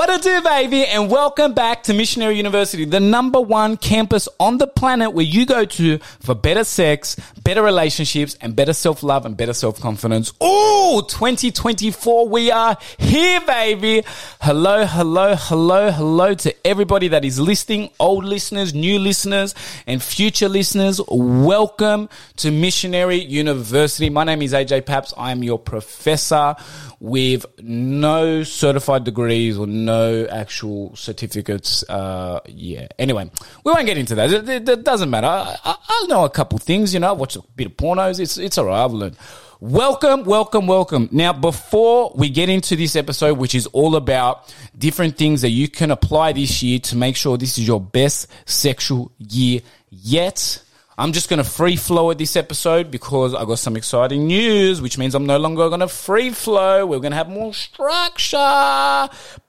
What a do, baby, and welcome back to Missionary University, the number one campus on the planet where you go to for better sex, better relationships, and better self love and better self confidence. Ooh, 2024, we are here, baby. Hello, hello, hello, hello to everybody that is listening, old listeners, new listeners, and future listeners. Welcome to Missionary University. My name is AJ Paps. I am your professor with no certified degrees or no actual certificates. Uh, yeah. Anyway, we won't get into that. It, it, it doesn't matter. I, I, I, know a couple things. You know, I watch a bit of pornos. It's it's alright. I've learned. Welcome, welcome, welcome. Now, before we get into this episode, which is all about different things that you can apply this year to make sure this is your best sexual year yet I'm just going to free flow at this episode because I got some exciting news, which means I'm no longer going to free flow. We're going to have more structure.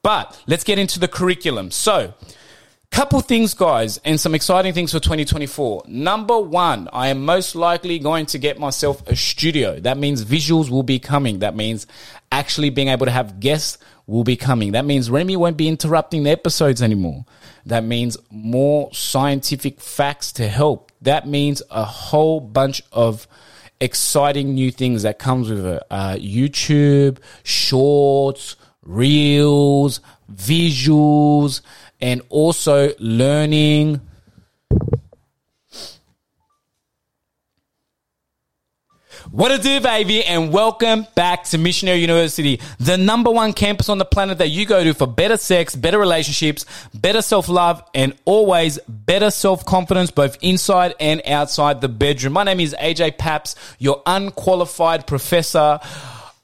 But let's get into the curriculum. So, couple things, guys, and some exciting things for 2024. Number one, I am most likely going to get myself a studio. That means visuals will be coming. That means actually being able to have guests will be coming. That means Remy won't be interrupting the episodes anymore. That means more scientific facts to help. That means a whole bunch of exciting new things that comes with it. Uh, YouTube, shorts, reels, visuals, and also learning What a do, baby, and welcome back to Missionary University, the number one campus on the planet that you go to for better sex, better relationships, better self love, and always better self confidence, both inside and outside the bedroom. My name is AJ Paps, your unqualified professor.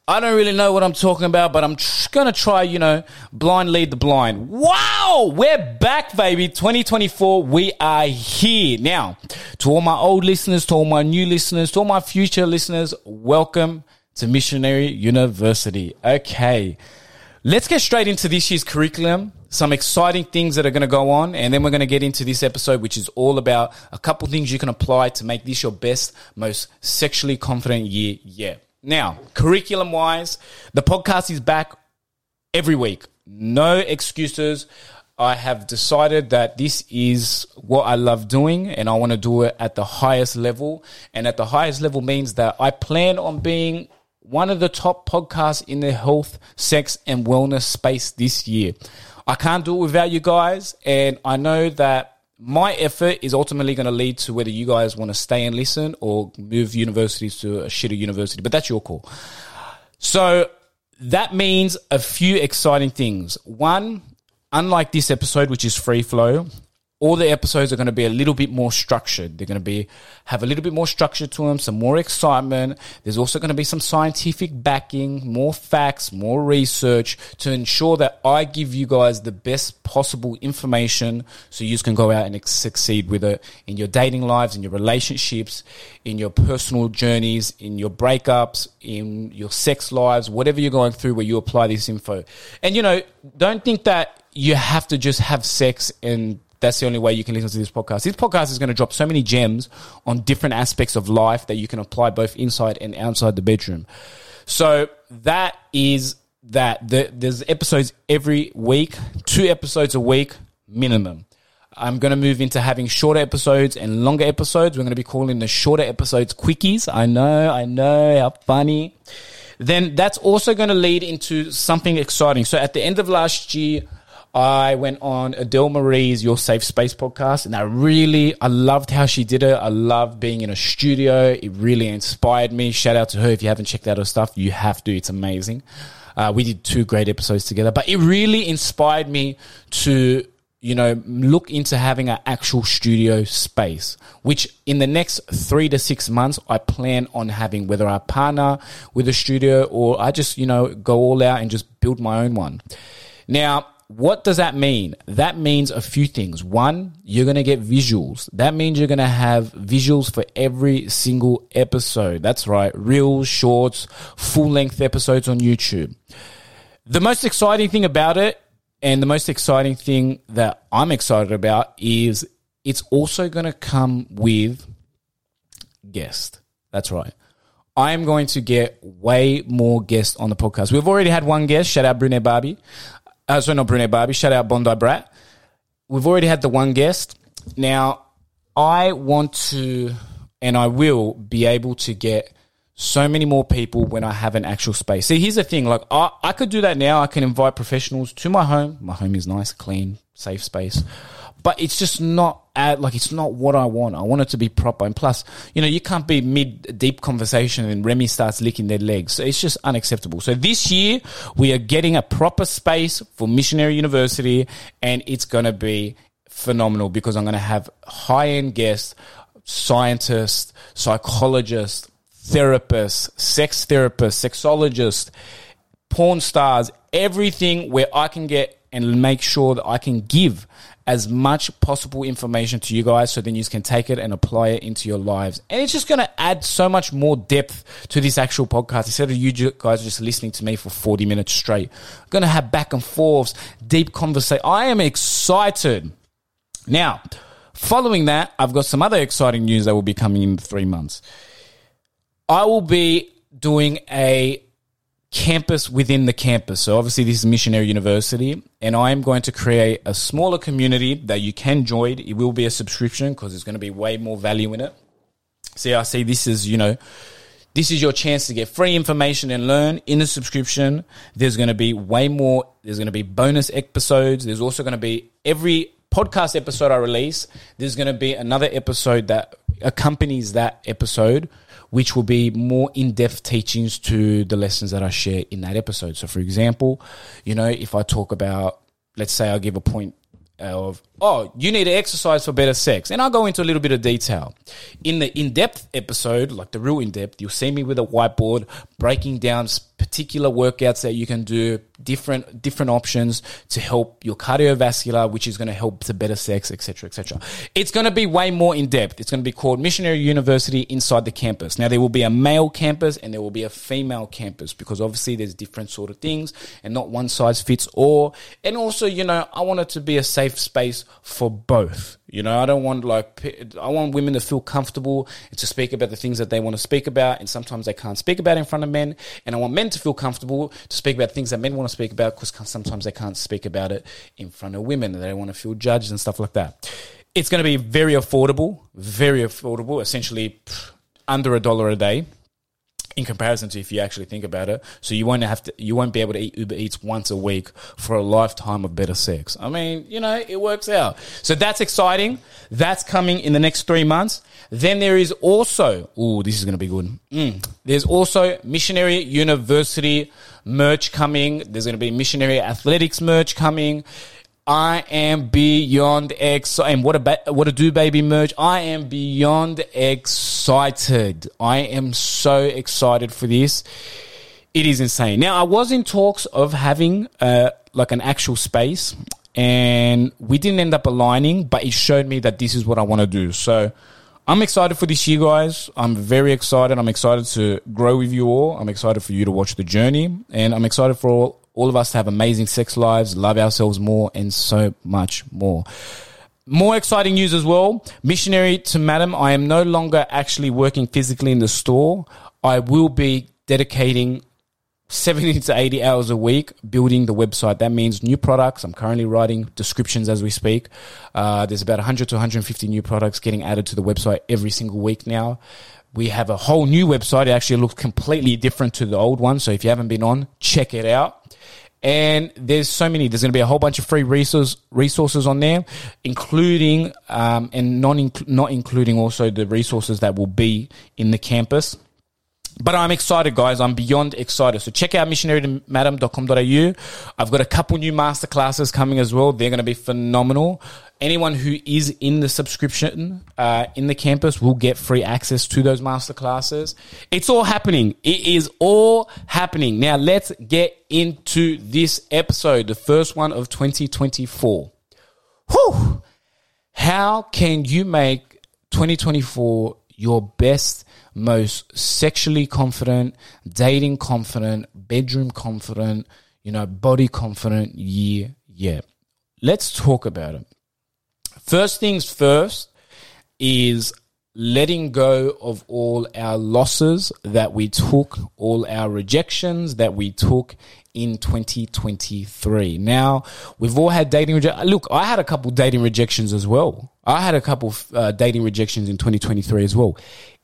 I don't really know what I'm talking about, but I'm tr- gonna try, you know, blind lead the blind. Wow, we're back, baby. 2024, we are here. Now, to all my old listeners, to all my new listeners, to all my future listeners, welcome to Missionary University. Okay, let's get straight into this year's curriculum. Some exciting things that are going to go on, and then we're going to get into this episode, which is all about a couple things you can apply to make this your best, most sexually confident year yet. Now, curriculum wise, the podcast is back every week. No excuses. I have decided that this is what I love doing and I want to do it at the highest level. And at the highest level means that I plan on being one of the top podcasts in the health, sex, and wellness space this year. I can't do it without you guys. And I know that my effort is ultimately going to lead to whether you guys want to stay and listen or move universities to a shitter university, but that's your call. So that means a few exciting things. One, unlike this episode, which is free flow, all the episodes are going to be a little bit more structured. They're going to be have a little bit more structure to them, some more excitement. There's also going to be some scientific backing, more facts, more research to ensure that I give you guys the best possible information so you can go out and succeed with it in your dating lives, in your relationships, in your personal journeys, in your breakups, in your sex lives, whatever you're going through where you apply this info. And you know, don't think that you have to just have sex and that's the only way you can listen to this podcast. This podcast is going to drop so many gems on different aspects of life that you can apply both inside and outside the bedroom. So that is that. The, there's episodes every week, two episodes a week minimum. I'm going to move into having shorter episodes and longer episodes. We're going to be calling the shorter episodes quickies. I know, I know, how funny. Then that's also going to lead into something exciting. So at the end of last year, I went on Adele Marie's Your Safe Space podcast, and I really, I loved how she did it. I loved being in a studio. It really inspired me. Shout out to her. If you haven't checked out her stuff, you have to. It's amazing. Uh, we did two great episodes together, but it really inspired me to, you know, look into having an actual studio space, which in the next three to six months, I plan on having, whether I partner with a studio or I just, you know, go all out and just build my own one. Now, what does that mean? That means a few things. One, you're going to get visuals. That means you're going to have visuals for every single episode. That's right. Reels, shorts, full length episodes on YouTube. The most exciting thing about it, and the most exciting thing that I'm excited about, is it's also going to come with guests. That's right. I am going to get way more guests on the podcast. We've already had one guest, shout out Brunette Barbie. Uh, sorry, not Brunette Barbie. Shout out Bondi Brat. We've already had the one guest. Now, I want to, and I will be able to get so many more people when I have an actual space. See, here's the thing. Like, I, I could do that now. I can invite professionals to my home. My home is nice, clean, safe space. But it's just not at, like, it's not what I want. I want it to be proper. And plus, you know, you can't be mid deep conversation and Remy starts licking their legs. So it's just unacceptable. So this year we are getting a proper space for Missionary University and it's going to be phenomenal because I'm going to have high end guests, scientists, psychologists, therapists, sex therapists, sexologists, porn stars, everything where I can get and make sure that I can give as much possible information to you guys so then you can take it and apply it into your lives. And it's just going to add so much more depth to this actual podcast instead of you guys just listening to me for 40 minutes straight. I'm going to have back and forths, deep conversation. I am excited. Now, following that, I've got some other exciting news that will be coming in three months. I will be doing a campus within the campus. So obviously this is Missionary University and I am going to create a smaller community that you can join. It will be a subscription because there's going to be way more value in it. See, I see this is, you know, this is your chance to get free information and learn in a subscription. There's going to be way more. There's going to be bonus episodes. There's also going to be every podcast episode I release. There's going to be another episode that accompanies that episode which will be more in-depth teachings to the lessons that I share in that episode. So for example, you know, if I talk about, let's say I give a point of, oh, you need to exercise for better sex. And I'll go into a little bit of detail. In the in depth episode, like the real in depth, you'll see me with a whiteboard breaking down particular workouts that you can do, different different options to help your cardiovascular, which is going to help to better sex, etc., etc. It's going to be way more in depth. It's going to be called Missionary University inside the campus. Now there will be a male campus and there will be a female campus because obviously there's different sort of things and not one size fits all. And also, you know, I want it to be a safe space for both. You know, I don't want like I want women to feel comfortable to speak about the things that they want to speak about, and sometimes they can't speak about in front of men. And I want men to feel comfortable to speak about things that men want to speak about because sometimes they can't speak about it in front of women. They want to feel judged and stuff like that. It's going to be very affordable, very affordable. Essentially, under a dollar a day in comparison to if you actually think about it. So you won't have to, you won't be able to eat Uber Eats once a week for a lifetime of better sex. I mean, you know, it works out. So that's exciting. That's coming in the next three months. Then there is also, oh, this is going to be good. Mm. There's also Missionary University merch coming. There's going to be Missionary Athletics merch coming. I am beyond excited. And what a ba- what a do baby merch. I am beyond excited. I am so excited for this. It is insane. Now I was in talks of having uh, like an actual space, and we didn't end up aligning. But it showed me that this is what I want to do. So. I'm excited for this year, guys. I'm very excited. I'm excited to grow with you all. I'm excited for you to watch the journey, and I'm excited for all, all of us to have amazing sex lives, love ourselves more, and so much more. More exciting news as well. Missionary to Madame, I am no longer actually working physically in the store. I will be dedicating 70 to 80 hours a week building the website. That means new products. I'm currently writing descriptions as we speak. Uh, there's about 100 to 150 new products getting added to the website every single week now. We have a whole new website. It actually looks completely different to the old one. So if you haven't been on, check it out. And there's so many. There's going to be a whole bunch of free resource, resources on there, including um, and non not including also the resources that will be in the campus. But I'm excited, guys. I'm beyond excited. So check out missionarymadam.com.au. I've got a couple new masterclasses coming as well. They're going to be phenomenal. Anyone who is in the subscription uh, in the campus will get free access to those masterclasses. It's all happening. It is all happening. Now let's get into this episode, the first one of 2024. Whew! How can you make 2024 your best most sexually confident, dating confident, bedroom confident, you know, body confident year yet. Let's talk about it. First things first is letting go of all our losses that we took, all our rejections that we took in 2023. Now, we've all had dating Look, I had a couple dating rejections as well. I had a couple uh, dating rejections in 2023 as well.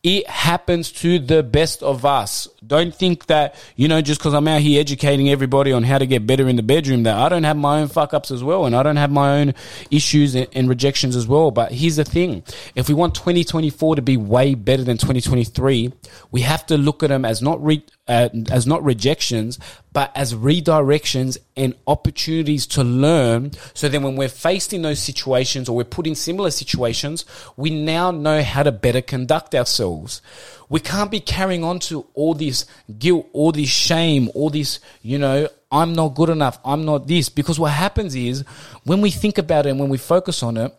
It happens to the best of us. Don't think that, you know, just because I'm out here educating everybody on how to get better in the bedroom, that I don't have my own fuck ups as well. And I don't have my own issues and, rejections as well. But here's the thing. If we want 2024 to be way better than 2023, we have to look at them as not re- uh, as not rejections, but as redirections and opportunities to learn. So then when we're faced in those situations or we're put in similar situations, we now know how to better conduct ourselves. We can't be carrying on to all this guilt, all this shame, all this, you know, I'm not good enough. I'm not this. Because what happens is when we think about it and when we focus on it,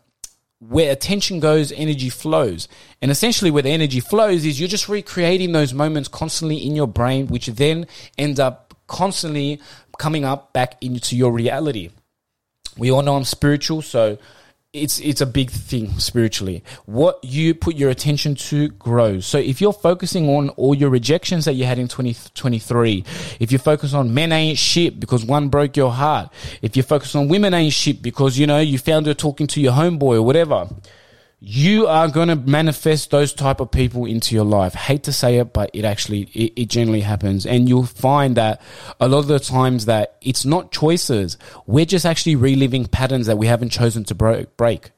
where attention goes, energy flows. And essentially, where the energy flows is you're just recreating those moments constantly in your brain, which then end up constantly coming up back into your reality. We all know I'm spiritual, so it's it's a big thing spiritually. What you put your attention to grows. So if you're focusing on all your rejections that you had in 2023, if you focus on men ain't shit because one broke your heart, if you focus on women ain't shit because you know you found her talking to your homeboy or whatever, you are going to manifest those type of people into your life. Hate to say it, but it actually, it, it, generally happens. And you'll find that a lot of the times that it's not choices. We're just actually reliving patterns that we haven't chosen to break.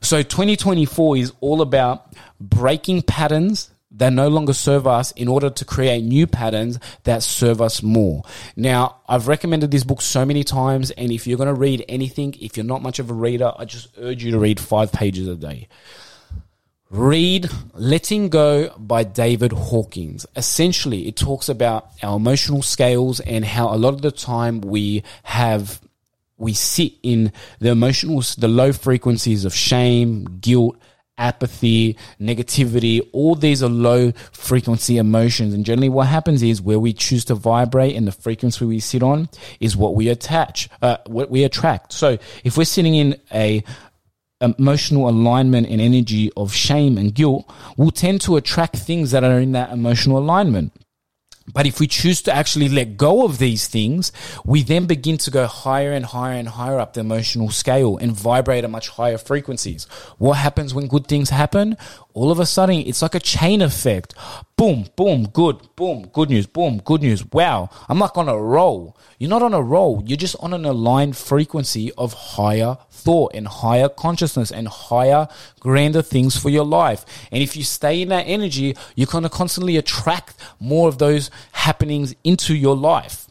So 2024 is all about breaking patterns that no longer serve us in order to create new patterns that serve us more. Now, I've recommended this book so many times, and if you're going to read anything, if you're not much of a reader, I just urge you to read five pages a day. Read Letting Go by David Hawkins. Essentially, it talks about our emotional scales and how a lot of the time we have we sit in the emotional the low frequencies of shame, guilt, apathy, negativity, all these are low frequency emotions. And generally what happens is where we choose to vibrate and the frequency we sit on is what we attach, uh, what we attract. So if we're sitting in a emotional alignment and energy of shame and guilt, we'll tend to attract things that are in that emotional alignment. But if we choose to actually let go of these things, we then begin to go higher and higher and higher up the emotional scale and vibrate at much higher frequencies. What happens when good things happen? All of a sudden, it's like a chain effect. Boom, boom, good, boom, good news, boom, good news. Wow, I'm like on a roll. You're not on a roll. You're just on an aligned frequency of higher thought and higher consciousness and higher, grander things for your life. And if you stay in that energy, you're going to constantly attract more of those happenings into your life.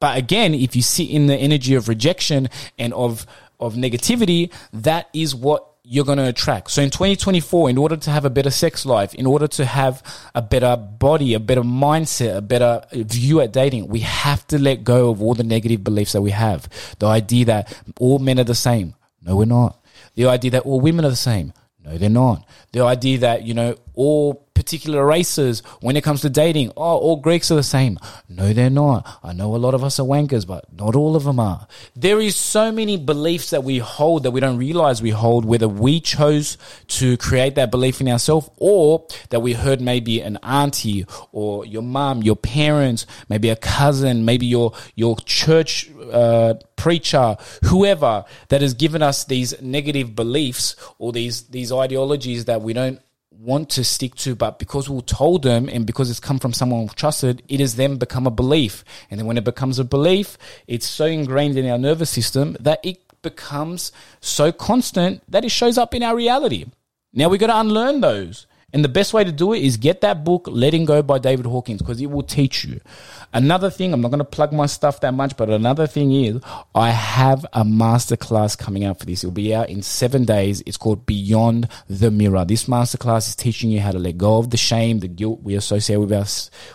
But again, if you sit in the energy of rejection and of, of negativity, that is what you're going to attract. So in 2024, in order to have a better sex life, in order to have a better body, a better mindset, a better view at dating, we have to let go of all the negative beliefs that we have. The idea that all men are the same. No, we're not. The idea that all women are the same. No, they're not. The idea that, you know, all particular races when it comes to dating. Oh, all Greeks are the same. No, they're not. I know a lot of us are wankers, but not all of them are. There is so many beliefs that we hold that we don't realize we hold, whether we chose to create that belief in ourselves or that we heard maybe an auntie or your mom, your parents, maybe a cousin, maybe your, your church, uh, preacher, whoever that has given us these negative beliefs or these, these ideologies that we don't want to stick to, but because we told them and because it's come from someone we've trusted, it has then become a belief. And then when it becomes a belief, it's so ingrained in our nervous system that it becomes so constant that it shows up in our reality. Now we've got to unlearn those. And the best way to do it is get that book, Letting Go by David Hawkins, because it will teach you. Another thing, I'm not going to plug my stuff that much, but another thing is I have a masterclass coming out for this. It'll be out in seven days. It's called Beyond the Mirror. This masterclass is teaching you how to let go of the shame, the guilt we associate with our,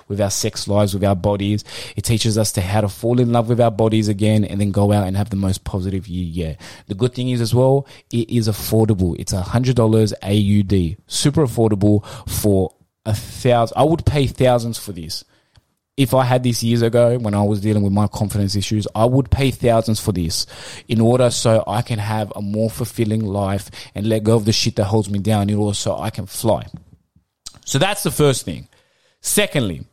with our sex lives, with our bodies. It teaches us to how to fall in love with our bodies again and then go out and have the most positive year yet. The good thing is as well, it is affordable. It's a hundred dollars AUD. Super affordable for a thousand. I would pay thousands for this if I had this years ago when I was dealing with my confidence issues, I would pay thousands for this in order so I can have a more fulfilling life and let go of the shit that holds me down in order so I can fly. So that's the first thing. Secondly,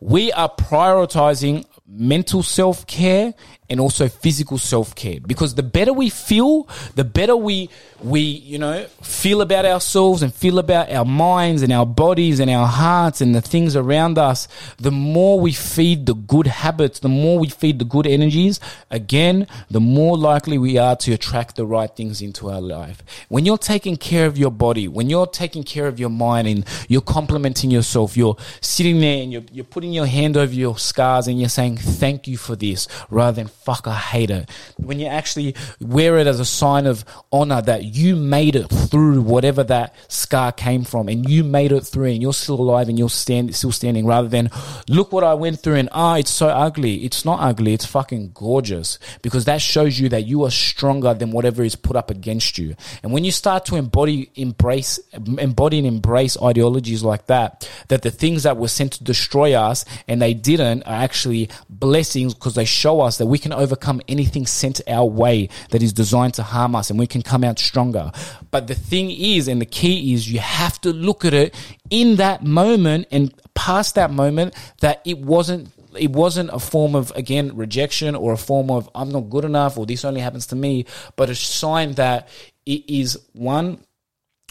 we are prioritizing mental self care and also physical self care because the better we feel, the better we we you know feel about ourselves and feel about our minds and our bodies and our hearts and the things around us. The more we feed the good habits, the more we feed the good energies. Again, the more likely we are to attract the right things into our life. When you're taking care of your body, when you're taking care of your mind and you're complimenting yourself, you're sitting there and you're, you're putting your hand over your scars and you're saying thank you for this rather than fuck, I hate it. When you actually wear it as a sign of honor that you made it through whatever that scar came from and you made it through and you're still alive and you're stand, still standing rather than look what I went through and ah, it's so ugly. It's not ugly. It's fucking gorgeous because that shows you that you are stronger than whatever is put up against you. And when you start to embody, embrace, embody and embrace ideologies like that, that the things that were sent to destroy us and they didn't are actually blessings because they show us that we can overcome anything sent our way that is designed to harm us and we can come out stronger. But the thing is, and the key is, you have to look at it in that moment and past that moment that it wasn't it wasn't a form of again rejection or a form of I'm not good enough or this only happens to me, but a sign that it is one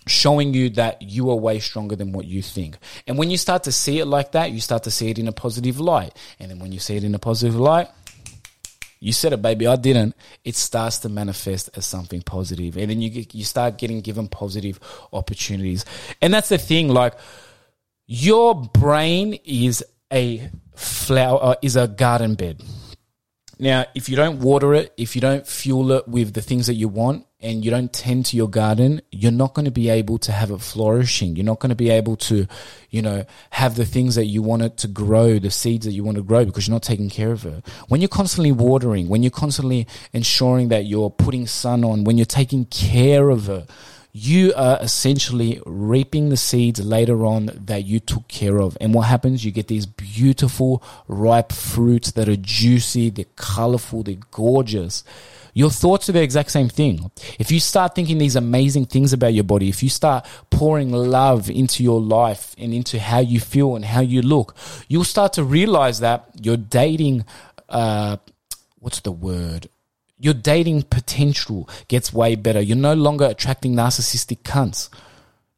showing you that you are way stronger than what you think. And when you start to see it like that, you start to see it in a positive light. And then when you see it in a positive light, you said it, baby. I didn't. It starts to manifest as something positive, and then you you start getting given positive opportunities. And that's the thing. Like your brain is a flower, uh, is a garden bed. Now, if you don't water it, if you don't fuel it with the things that you want, and you don't tend to your garden, you're not going to be able to have it flourishing. You're not going to be able to, you know, have the things that you want it to grow, the seeds that you want to grow because you're not taking care of it. When you're constantly watering, when you're constantly ensuring that you're putting sun on, when you're taking care of it, you are essentially reaping the seeds later on that you took care of. And what happens? You get these beautiful, ripe fruits that are juicy, they're colorful, they're gorgeous. Your thoughts are the exact same thing. If you start thinking these amazing things about your body, if you start pouring love into your life and into how you feel and how you look, you'll start to realize that you're dating, uh, what's the word? Your dating potential gets way better. You're no longer attracting narcissistic cunts.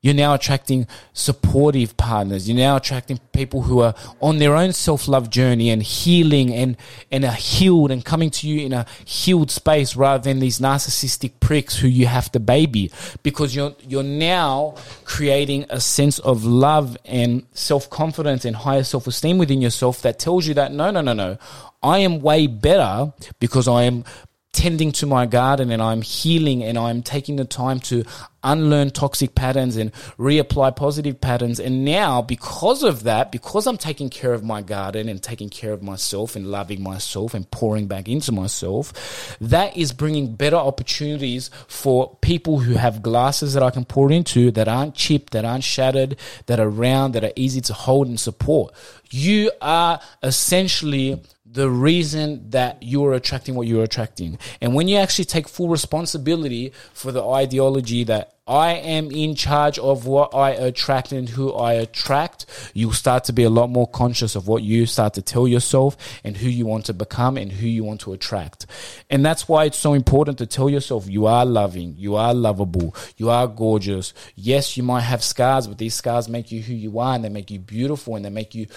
You're now attracting supportive partners. You're now attracting people who are on their own self love journey and healing and, and are healed and coming to you in a healed space rather than these narcissistic pricks who you have to baby because you're, you're now creating a sense of love and self confidence and higher self esteem within yourself that tells you that no, no, no, no. I am way better because I am tending to my garden and I'm healing and I'm taking the time to unlearn toxic patterns and reapply positive patterns. And now, because of that, because I'm taking care of my garden and taking care of myself and loving myself and pouring back into myself, that is bringing better opportunities for people who have glasses that I can pour into that aren't chipped, that aren't shattered, that are round, that are easy to hold and support. You are essentially the reason that you are attracting what you're attracting. And when you actually take full responsibility for the ideology that I am in charge of what I attract and who I attract, you'll start to be a lot more conscious of what you start to tell yourself and who you want to become and who you want to attract. And that's why it's so important to tell yourself you are loving, you are lovable, you are gorgeous. Yes, you might have scars, but these scars make you who you are and they make you beautiful and they make you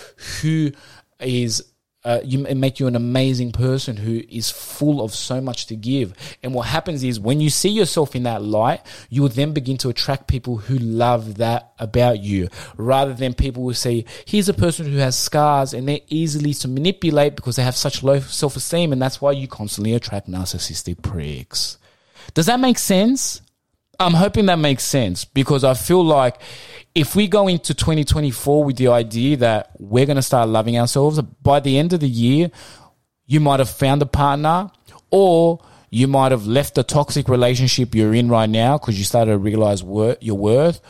who is uh, you make you an amazing person who is full of so much to give. And what happens is when you see yourself in that light, you will then begin to attract people who love that about you rather than people who say, here's a person who has scars and they're easily to manipulate because they have such low self esteem. And that's why you constantly attract narcissistic pricks. Does that make sense? I'm hoping that makes sense because I feel like if we go into 2024 with the idea that we're going to start loving ourselves, by the end of the year, you might have found a partner or you might have left the toxic relationship you're in right now because you started to realize wor- your worth,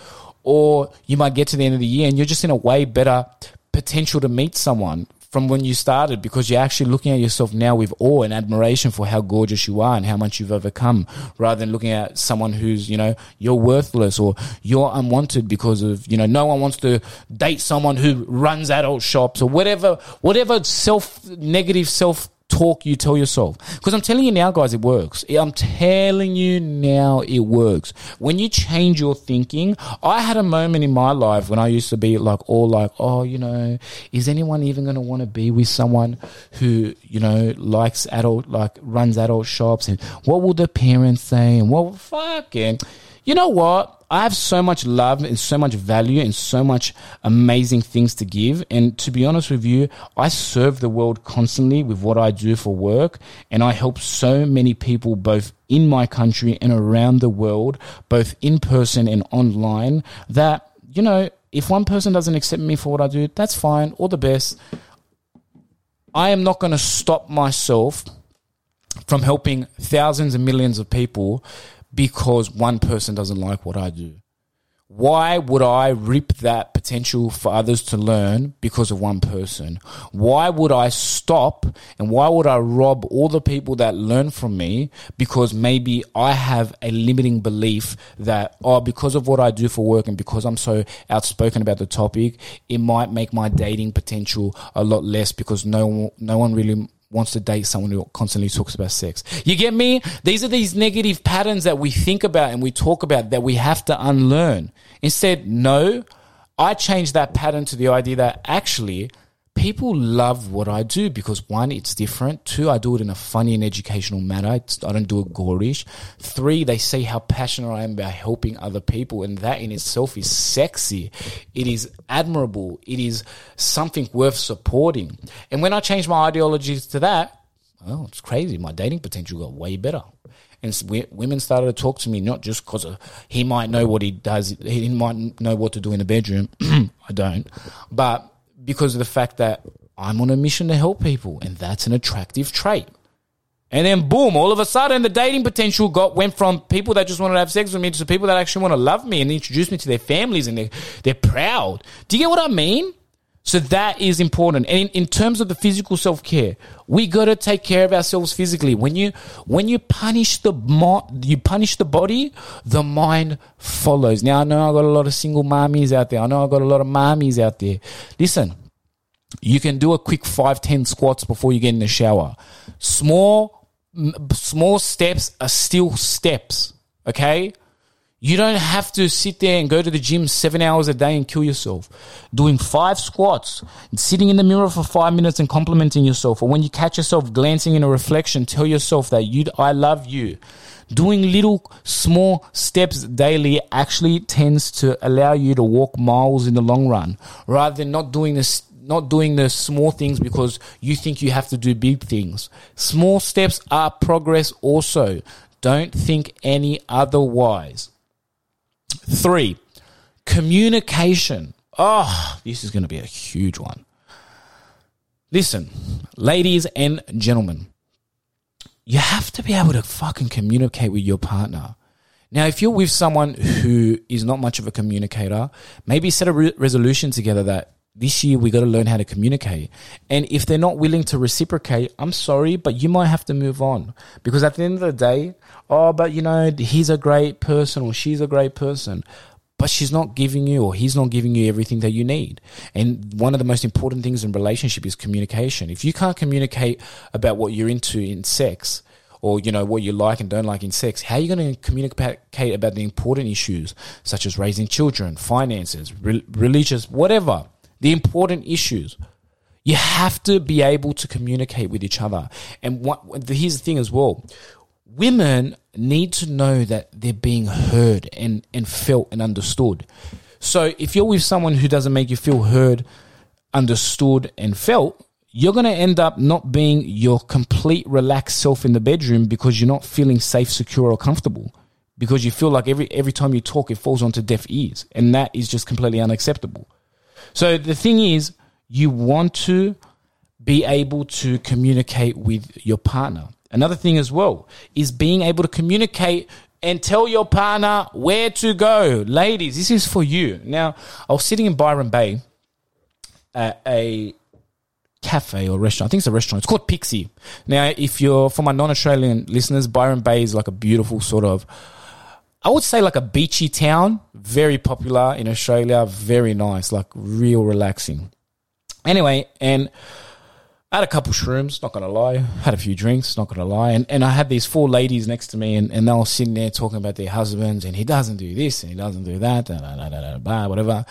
or you might get to the end of the year and you're just in a way better potential to meet someone from when you started because you're actually looking at yourself now with awe and admiration for how gorgeous you are and how much you've overcome rather than looking at someone who's, you know, you're worthless or you're unwanted because of, you know, no one wants to date someone who runs adult shops or whatever, whatever self, negative self talk you tell yourself. Because I'm telling you now, guys, it works. I'm telling you now, it works. When you change your thinking, I had a moment in my life when I used to be like, all like, oh, you know, is anyone even going to want to be with someone who, you know, likes adult, like runs adult shops? And what will the parents say? And what, fucking, you know what? I have so much love and so much value and so much amazing things to give. And to be honest with you, I serve the world constantly with what I do for work. And I help so many people both in my country and around the world, both in person and online, that, you know, if one person doesn't accept me for what I do, that's fine. All the best. I am not going to stop myself from helping thousands and millions of people because one person doesn't like what I do. Why would I rip that potential for others to learn because of one person? Why would I stop and why would I rob all the people that learn from me because maybe I have a limiting belief that, oh, because of what I do for work and because I'm so outspoken about the topic, it might make my dating potential a lot less because no, no one really wants to date someone who constantly talks about sex. You get me? These are these negative patterns that we think about and we talk about that we have to unlearn. Instead, no, I changed that pattern to the idea that actually people love what I do because one, it's different. Two, I do it in a funny and educational manner. It's, I don't do it gorish. Three, they see how passionate I am about helping other people, and that in itself is sexy. It is admirable. It is something worth supporting. And when I changed my ideologies to that, well, it's crazy. My dating potential got way better. And women started to talk to me not just because he might know what he does, he might know what to do in the bedroom. I don't, but because of the fact that I'm on a mission to help people, and that's an attractive trait. And then boom, all of a sudden the dating potential got went from people that just wanted to have sex with me to people that actually want to love me and introduce me to their families and they're, they're proud. Do you get what I mean? So that is important. And in, in terms of the physical self care, we got to take care of ourselves physically. When you when you punish the you punish the body, the mind follows. Now I know I got a lot of single mommies out there. I know I got a lot of mommies out there. Listen, you can do a quick five ten squats before you get in the shower. Small small steps are still steps. Okay you don't have to sit there and go to the gym seven hours a day and kill yourself. Doing five squats, sitting in the mirror for five minutes and complimenting yourself, or when you catch yourself glancing in a reflection, tell yourself that you, I love you. Doing little small steps daily actually tends to allow you to walk miles in the long run, rather than not doing this not doing the small things because you think you have to do big things. Small steps are progress also. Don't think any otherwise. Three, communication. Oh, this is going to be a huge one. Listen, ladies and gentlemen, you have to be able to fucking communicate with your partner. Now, if you're with someone who is not much of a communicator, maybe set a re- resolution together that this year we got to learn how to communicate. And if they're not willing to reciprocate, I'm sorry, but you might have to move on. Because at the end of the day, oh, but you know, he's a great person or she's a great person. But she's not giving you or he's not giving you everything that you need. And one of the most important things in relationship is communication. If you can't communicate about what you're into in sex, or you know what you like and don't like in sex how are you going to communicate about the important issues such as raising children finances re- religious whatever the important issues. You have to be able to communicate with each other. And what, here's the thing as well. Women need to know that they're being heard and, and felt and understood. So if you're with someone who doesn't make you feel heard, understood, and felt, you're going to end up not being your complete relaxed self in the bedroom because you're not feeling safe, secure, or comfortable. Because you feel like every every time you talk, it falls onto deaf ears, and that is just completely unacceptable. So the thing is, you want to be able to communicate with your partner. Another thing as well is being able to communicate and tell your partner where to go. Ladies, this is for you. Now, I was sitting in Byron Bay at a cafe or restaurant. I think it's a restaurant. It's called Pixie. Now, if you're for my non-Australian listeners, Byron Bay is like a beautiful sort of, I would say like a beachy town, very popular in Australia, very nice, like real relaxing. Anyway, and I had a couple shrooms, not gonna lie. Had a few drinks, not gonna lie. And and I had these four ladies next to me and, and they were sitting there talking about their husbands and he doesn't do this and he doesn't do that, blah, blah, blah, blah, whatever.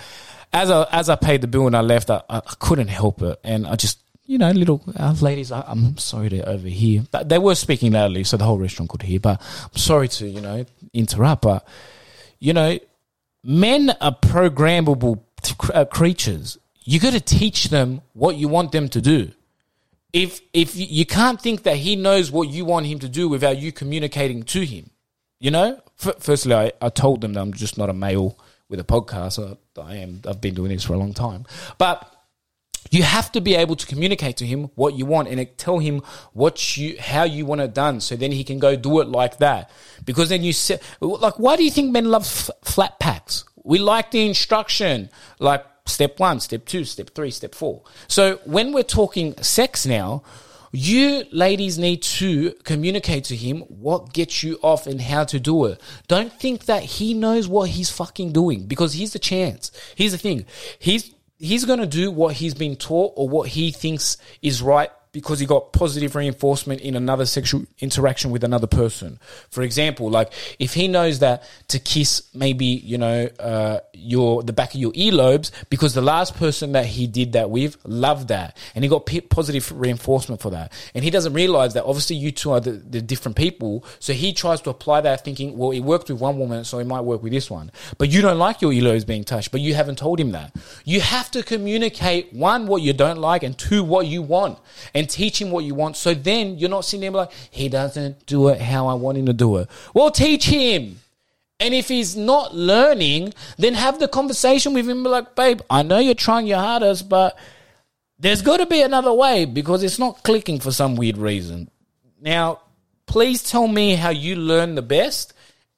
As I as I paid the bill and I left, I, I couldn't help it. And I just you know, little uh, ladies, I, I'm sorry to overhear. But they were speaking loudly, so the whole restaurant could hear. But I'm sorry to, you know, interrupt. But, you know, men are programmable uh, creatures. You got to teach them what you want them to do. If if you can't think that he knows what you want him to do without you communicating to him, you know. Firstly, I, I told them that I'm just not a male with a podcast. I, I am. I've been doing this for a long time, but you have to be able to communicate to him what you want and tell him what you how you want it done so then he can go do it like that because then you say like why do you think men love f- flat packs we like the instruction like step 1 step 2 step 3 step 4 so when we're talking sex now you ladies need to communicate to him what gets you off and how to do it. Don't think that he knows what he's fucking doing because here's the chance. Here's the thing. He's he's going to do what he's been taught or what he thinks is right because he got positive reinforcement in another sexual interaction with another person. For example, like if he knows that to kiss maybe you know uh, your the back of your earlobes because the last person that he did that with loved that and he got p- positive reinforcement for that, and he doesn't realize that obviously you two are the, the different people, so he tries to apply that thinking, well, it worked with one woman, so it might work with this one, but you don't like your earlobes being touched, but you haven't told him that. You have to communicate one what you don't like and two what you want and teach him what you want. So then you're not sitting there like, he doesn't do it how I want him to do it. Well, teach him. And if he's not learning, then have the conversation with him. Be like, babe, I know you're trying your hardest, but there's got to be another way because it's not clicking for some weird reason. Now, please tell me how you learn the best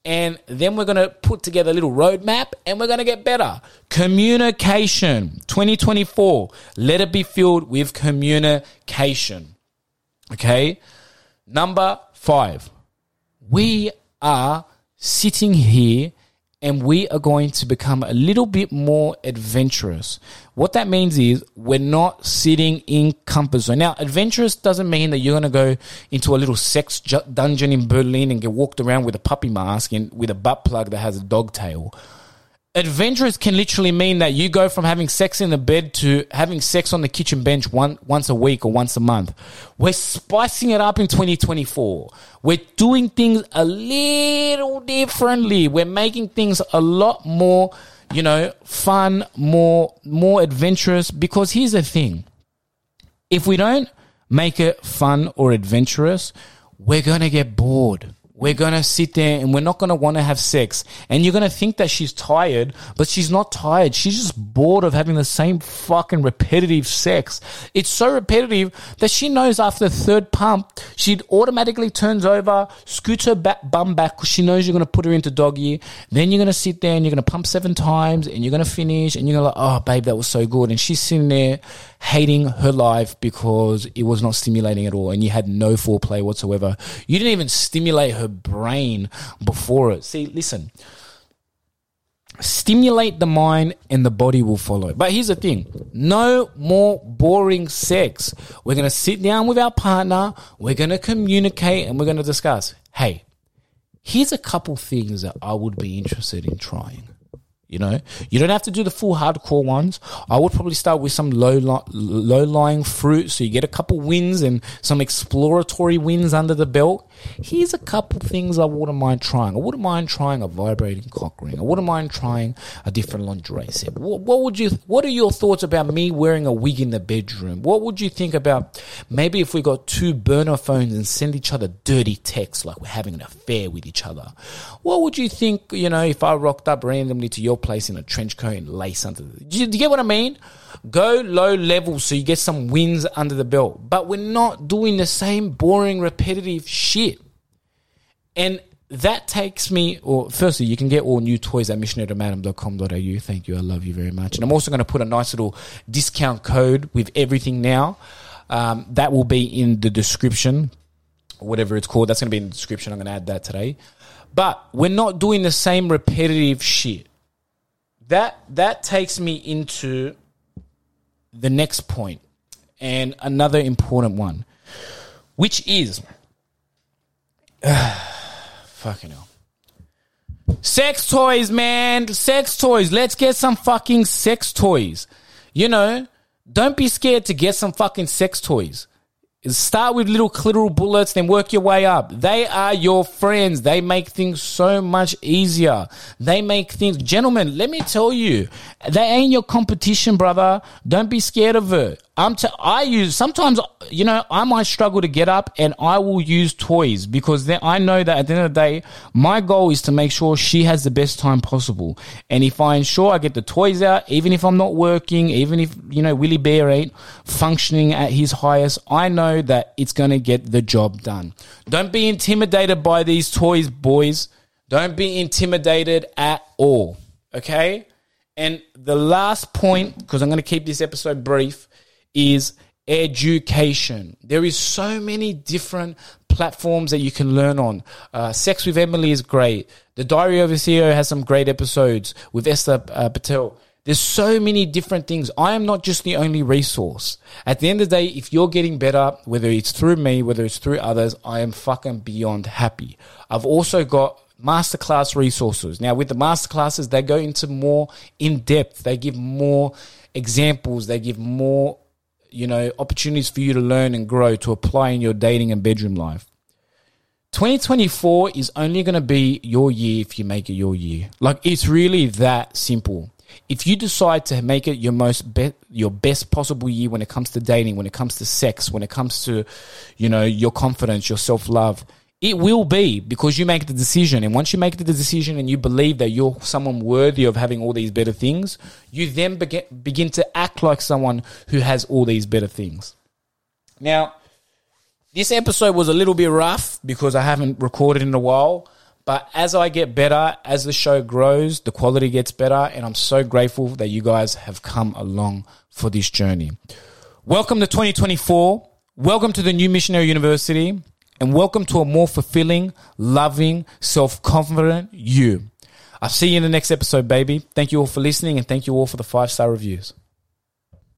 and then we're going to put together a little roadmap and we're going to get better. Communication 2024. Let it be filled with communication. Okay. Number five. We are sitting here and we are going to become a little bit more adventurous. What that means is we're not sitting in comfort zone. Now, adventurous doesn't mean that you're going to go into a little sex ju- dungeon in Berlin and get walked around with a puppy mask and with a butt plug that has a dog tail. Adventurous can literally mean that you go from having sex in the bed to having sex on the kitchen bench one, once a week or once a month. We're spicing it up in 2024. We're doing things a little differently. We're making things a lot more, you know, fun, more, more adventurous because here's the thing. If we don't make it fun or adventurous, we're going to get bored. We're going to sit there and we're not going to want to have sex. And you're going to think that she's tired, but she's not tired. She's just bored of having the same fucking repetitive sex. It's so repetitive that she knows after the third pump, she automatically turns over, scoots her back, bum back because she knows you're going to put her into doggy. Then you're going to sit there and you're going to pump seven times and you're going to finish and you're going to like, oh, babe, that was so good. And she's sitting there hating her life because it was not stimulating at all and you had no foreplay whatsoever. You didn't even stimulate her brain before it. See, listen. Stimulate the mind and the body will follow. But here's the thing no more boring sex. We're going to sit down with our partner, we're going to communicate, and we're going to discuss hey, here's a couple things that I would be interested in trying. You know, you don't have to do the full hardcore ones. I would probably start with some low low lying fruit, so you get a couple wins and some exploratory wins under the belt. Here's a couple things I wouldn't mind trying. I wouldn't mind trying a vibrating cock ring. I wouldn't mind trying a different lingerie set. What, what would you? What are your thoughts about me wearing a wig in the bedroom? What would you think about maybe if we got two burner phones and send each other dirty texts like we're having an affair with each other? What would you think? You know, if I rocked up randomly to your place in a trench coat and lace under the. Do you, do you get what I mean? Go low level so you get some wins under the belt. But we're not doing the same boring, repetitive shit. And that takes me, or firstly, you can get all new toys at missionarytomadame.com.au. Thank you. I love you very much. And I'm also going to put a nice little discount code with everything now. Um, that will be in the description, whatever it's called. That's going to be in the description. I'm going to add that today. But we're not doing the same repetitive shit. That that takes me into the next point and another important one, which is uh, fucking hell. Sex toys, man. Sex toys. Let's get some fucking sex toys. You know, don't be scared to get some fucking sex toys. Start with little clitoral bullets, then work your way up. They are your friends. They make things so much easier. They make things, gentlemen, let me tell you, they ain't your competition, brother. Don't be scared of it. I'm t- I use sometimes you know I might struggle to get up and I will use toys because then I know that at the end of the day my goal is to make sure she has the best time possible. And if I ensure I get the toys out even if I'm not working even if you know Willie Bear ain't functioning at his highest I know that it's going to get the job done. Don't be intimidated by these toys boys. Don't be intimidated at all okay? And the last point because I'm going to keep this episode brief is education. There is so many different platforms that you can learn on. Uh, Sex with Emily is great. The Diary of a CEO has some great episodes with Esther uh, Patel. There's so many different things. I am not just the only resource. At the end of the day, if you're getting better, whether it's through me, whether it's through others, I am fucking beyond happy. I've also got masterclass resources. Now, with the masterclasses, they go into more in depth. They give more examples. They give more you know, opportunities for you to learn and grow to apply in your dating and bedroom life. 2024 is only going to be your year if you make it your year. Like it's really that simple. If you decide to make it your most be- your best possible year when it comes to dating, when it comes to sex, when it comes to, you know, your confidence, your self love, it will be because you make the decision. And once you make the decision and you believe that you're someone worthy of having all these better things, you then begin, begin to act like someone who has all these better things. Now, this episode was a little bit rough because I haven't recorded in a while. But as I get better, as the show grows, the quality gets better. And I'm so grateful that you guys have come along for this journey. Welcome to 2024. Welcome to the New Missionary University and welcome to a more fulfilling, loving, self confident you. I'll see you in the next episode, baby. Thank you all for listening and thank you all for the five star reviews.